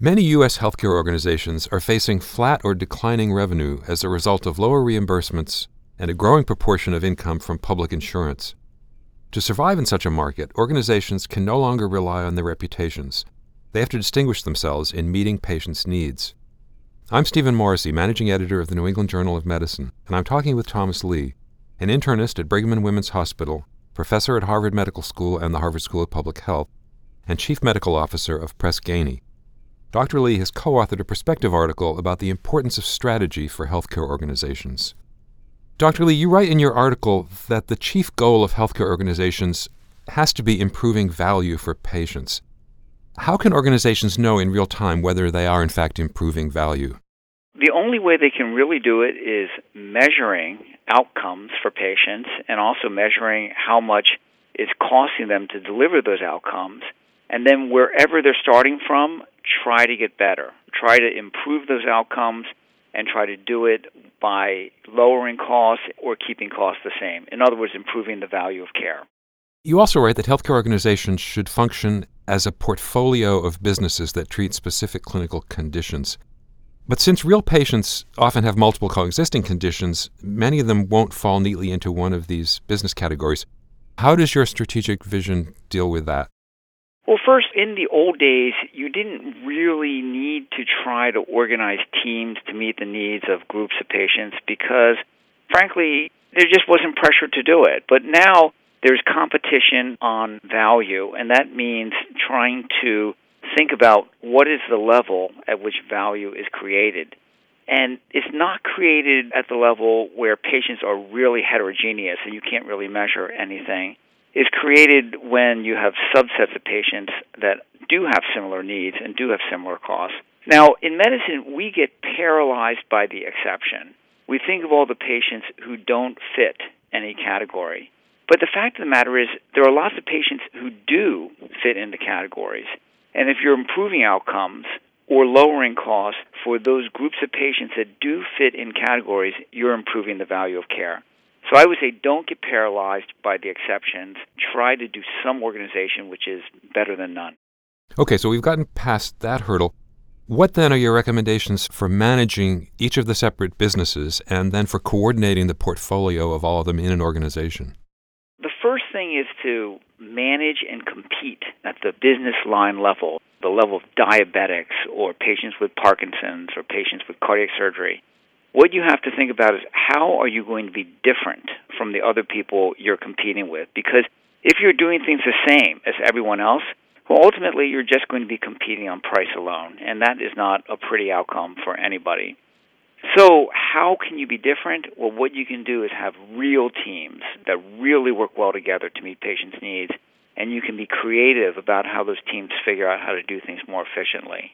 Many U.S. healthcare organizations are facing flat or declining revenue as a result of lower reimbursements and a growing proportion of income from public insurance. To survive in such a market, organizations can no longer rely on their reputations. They have to distinguish themselves in meeting patients' needs. I'm Stephen Morrissey, managing editor of the New England Journal of Medicine, and I'm talking with Thomas Lee, an internist at Brigham and Women's Hospital, professor at Harvard Medical School and the Harvard School of Public Health, and chief medical officer of Press Ganey. Dr. Lee has co authored a perspective article about the importance of strategy for healthcare organizations. Dr. Lee, you write in your article that the chief goal of healthcare organizations has to be improving value for patients. How can organizations know in real time whether they are, in fact, improving value? The only way they can really do it is measuring outcomes for patients and also measuring how much it's costing them to deliver those outcomes. And then wherever they're starting from, try to get better, try to improve those outcomes, and try to do it by lowering costs or keeping costs the same. In other words, improving the value of care. You also write that healthcare organizations should function as a portfolio of businesses that treat specific clinical conditions. But since real patients often have multiple coexisting conditions, many of them won't fall neatly into one of these business categories. How does your strategic vision deal with that? Well, first, in the old days, you didn't really need to try to organize teams to meet the needs of groups of patients because, frankly, there just wasn't pressure to do it. But now there's competition on value, and that means trying to think about what is the level at which value is created. And it's not created at the level where patients are really heterogeneous and you can't really measure anything is created when you have subsets of patients that do have similar needs and do have similar costs. Now, in medicine, we get paralyzed by the exception. We think of all the patients who don't fit any category. But the fact of the matter is, there are lots of patients who do fit into categories. And if you're improving outcomes or lowering costs for those groups of patients that do fit in categories, you're improving the value of care. So I would say don't get paralyzed by the exceptions. Try to do some organization which is better than none. Okay, so we've gotten past that hurdle. What then are your recommendations for managing each of the separate businesses and then for coordinating the portfolio of all of them in an organization? The first thing is to manage and compete at the business line level, the level of diabetics or patients with Parkinson's or patients with cardiac surgery. What you have to think about is how are you going to be different from the other people you're competing with? Because if you're doing things the same as everyone else, well, ultimately you're just going to be competing on price alone, and that is not a pretty outcome for anybody. So, how can you be different? Well, what you can do is have real teams that really work well together to meet patients' needs, and you can be creative about how those teams figure out how to do things more efficiently.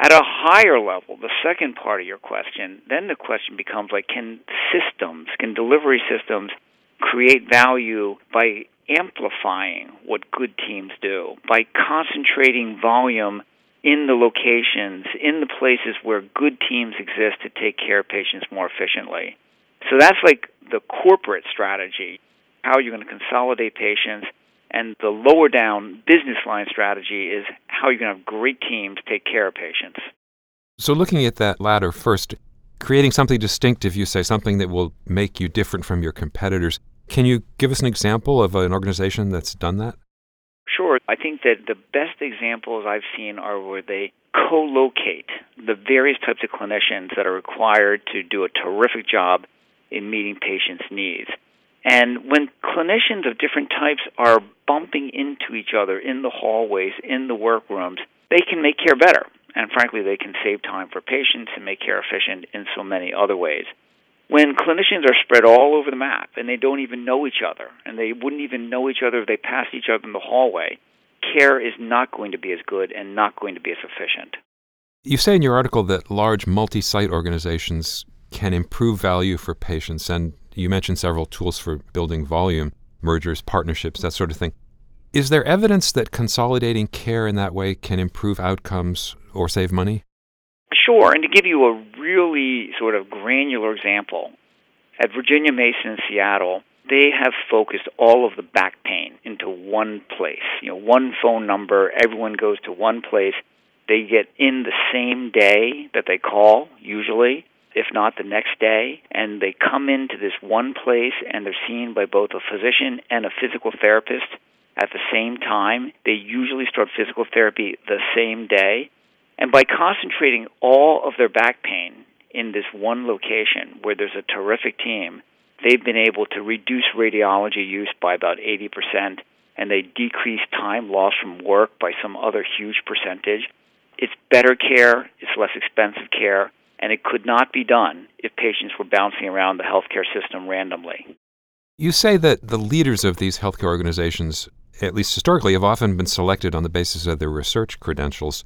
At a higher level, the second part of your question, then the question becomes like can systems, can delivery systems create value by amplifying what good teams do, by concentrating volume in the locations, in the places where good teams exist to take care of patients more efficiently. So that's like the corporate strategy, how are you're going to consolidate patients and the lower down business line strategy is how you're going to have great teams take care of patients. So, looking at that latter first, creating something distinctive, you say, something that will make you different from your competitors. Can you give us an example of an organization that's done that? Sure. I think that the best examples I've seen are where they co locate the various types of clinicians that are required to do a terrific job in meeting patients' needs. And when clinicians of different types are bumping into each other in the hallways, in the workrooms, they can make care better. And frankly, they can save time for patients and make care efficient in so many other ways. When clinicians are spread all over the map and they don't even know each other, and they wouldn't even know each other if they passed each other in the hallway, care is not going to be as good and not going to be as efficient. You say in your article that large multi site organizations can improve value for patients, and you mentioned several tools for building volume, mergers, partnerships, that sort of thing. Is there evidence that consolidating care in that way can improve outcomes or save money? Sure, and to give you a really sort of granular example, at Virginia Mason in Seattle, they have focused all of the back pain into one place. You know, one phone number, everyone goes to one place. They get in the same day that they call, usually, if not the next day, and they come into this one place and they're seen by both a physician and a physical therapist at the same time. They usually start physical therapy the same day. And by concentrating all of their back pain in this one location where there's a terrific team, they've been able to reduce radiology use by about 80% and they decrease time lost from work by some other huge percentage. It's better care, it's less expensive care, and it could not be done if patients were bouncing around the healthcare system randomly. You say that the leaders of these healthcare organizations, at least historically, have often been selected on the basis of their research credentials,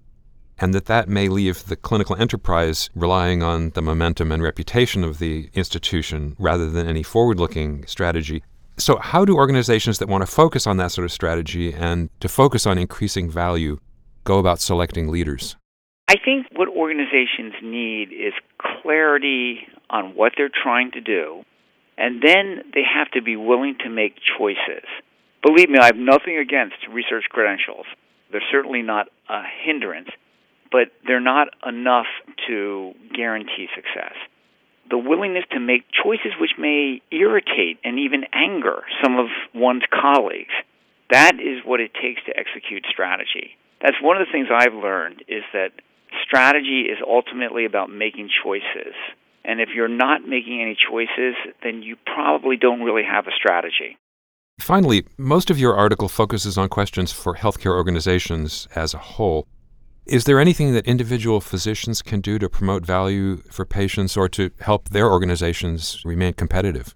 and that that may leave the clinical enterprise relying on the momentum and reputation of the institution rather than any forward looking strategy. So, how do organizations that want to focus on that sort of strategy and to focus on increasing value go about selecting leaders? I think what organizations need is clarity on what they're trying to do, and then they have to be willing to make choices. Believe me, I have nothing against research credentials. They're certainly not a hindrance, but they're not enough to guarantee success. The willingness to make choices which may irritate and even anger some of one's colleagues, that is what it takes to execute strategy. That's one of the things I've learned is that strategy is ultimately about making choices. And if you're not making any choices, then you probably don't really have a strategy. Finally, most of your article focuses on questions for healthcare organizations as a whole. Is there anything that individual physicians can do to promote value for patients or to help their organizations remain competitive?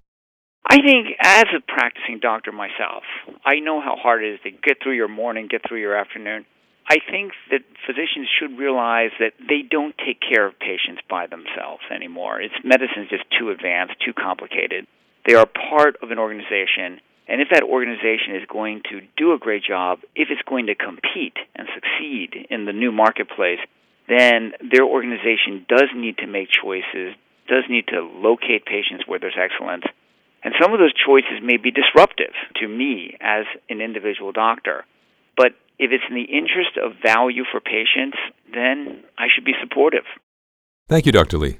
I think, as a practicing doctor myself, I know how hard it is to get through your morning, get through your afternoon. I think that physicians should realize that they don't take care of patients by themselves anymore. It's medicine is just too advanced, too complicated. They are part of an organization, and if that organization is going to do a great job, if it's going to compete and succeed in the new marketplace, then their organization does need to make choices, does need to locate patients where there's excellence. And some of those choices may be disruptive to me as an individual doctor. But if it's in the interest of value for patients, then I should be supportive. Thank you, Dr. Lee.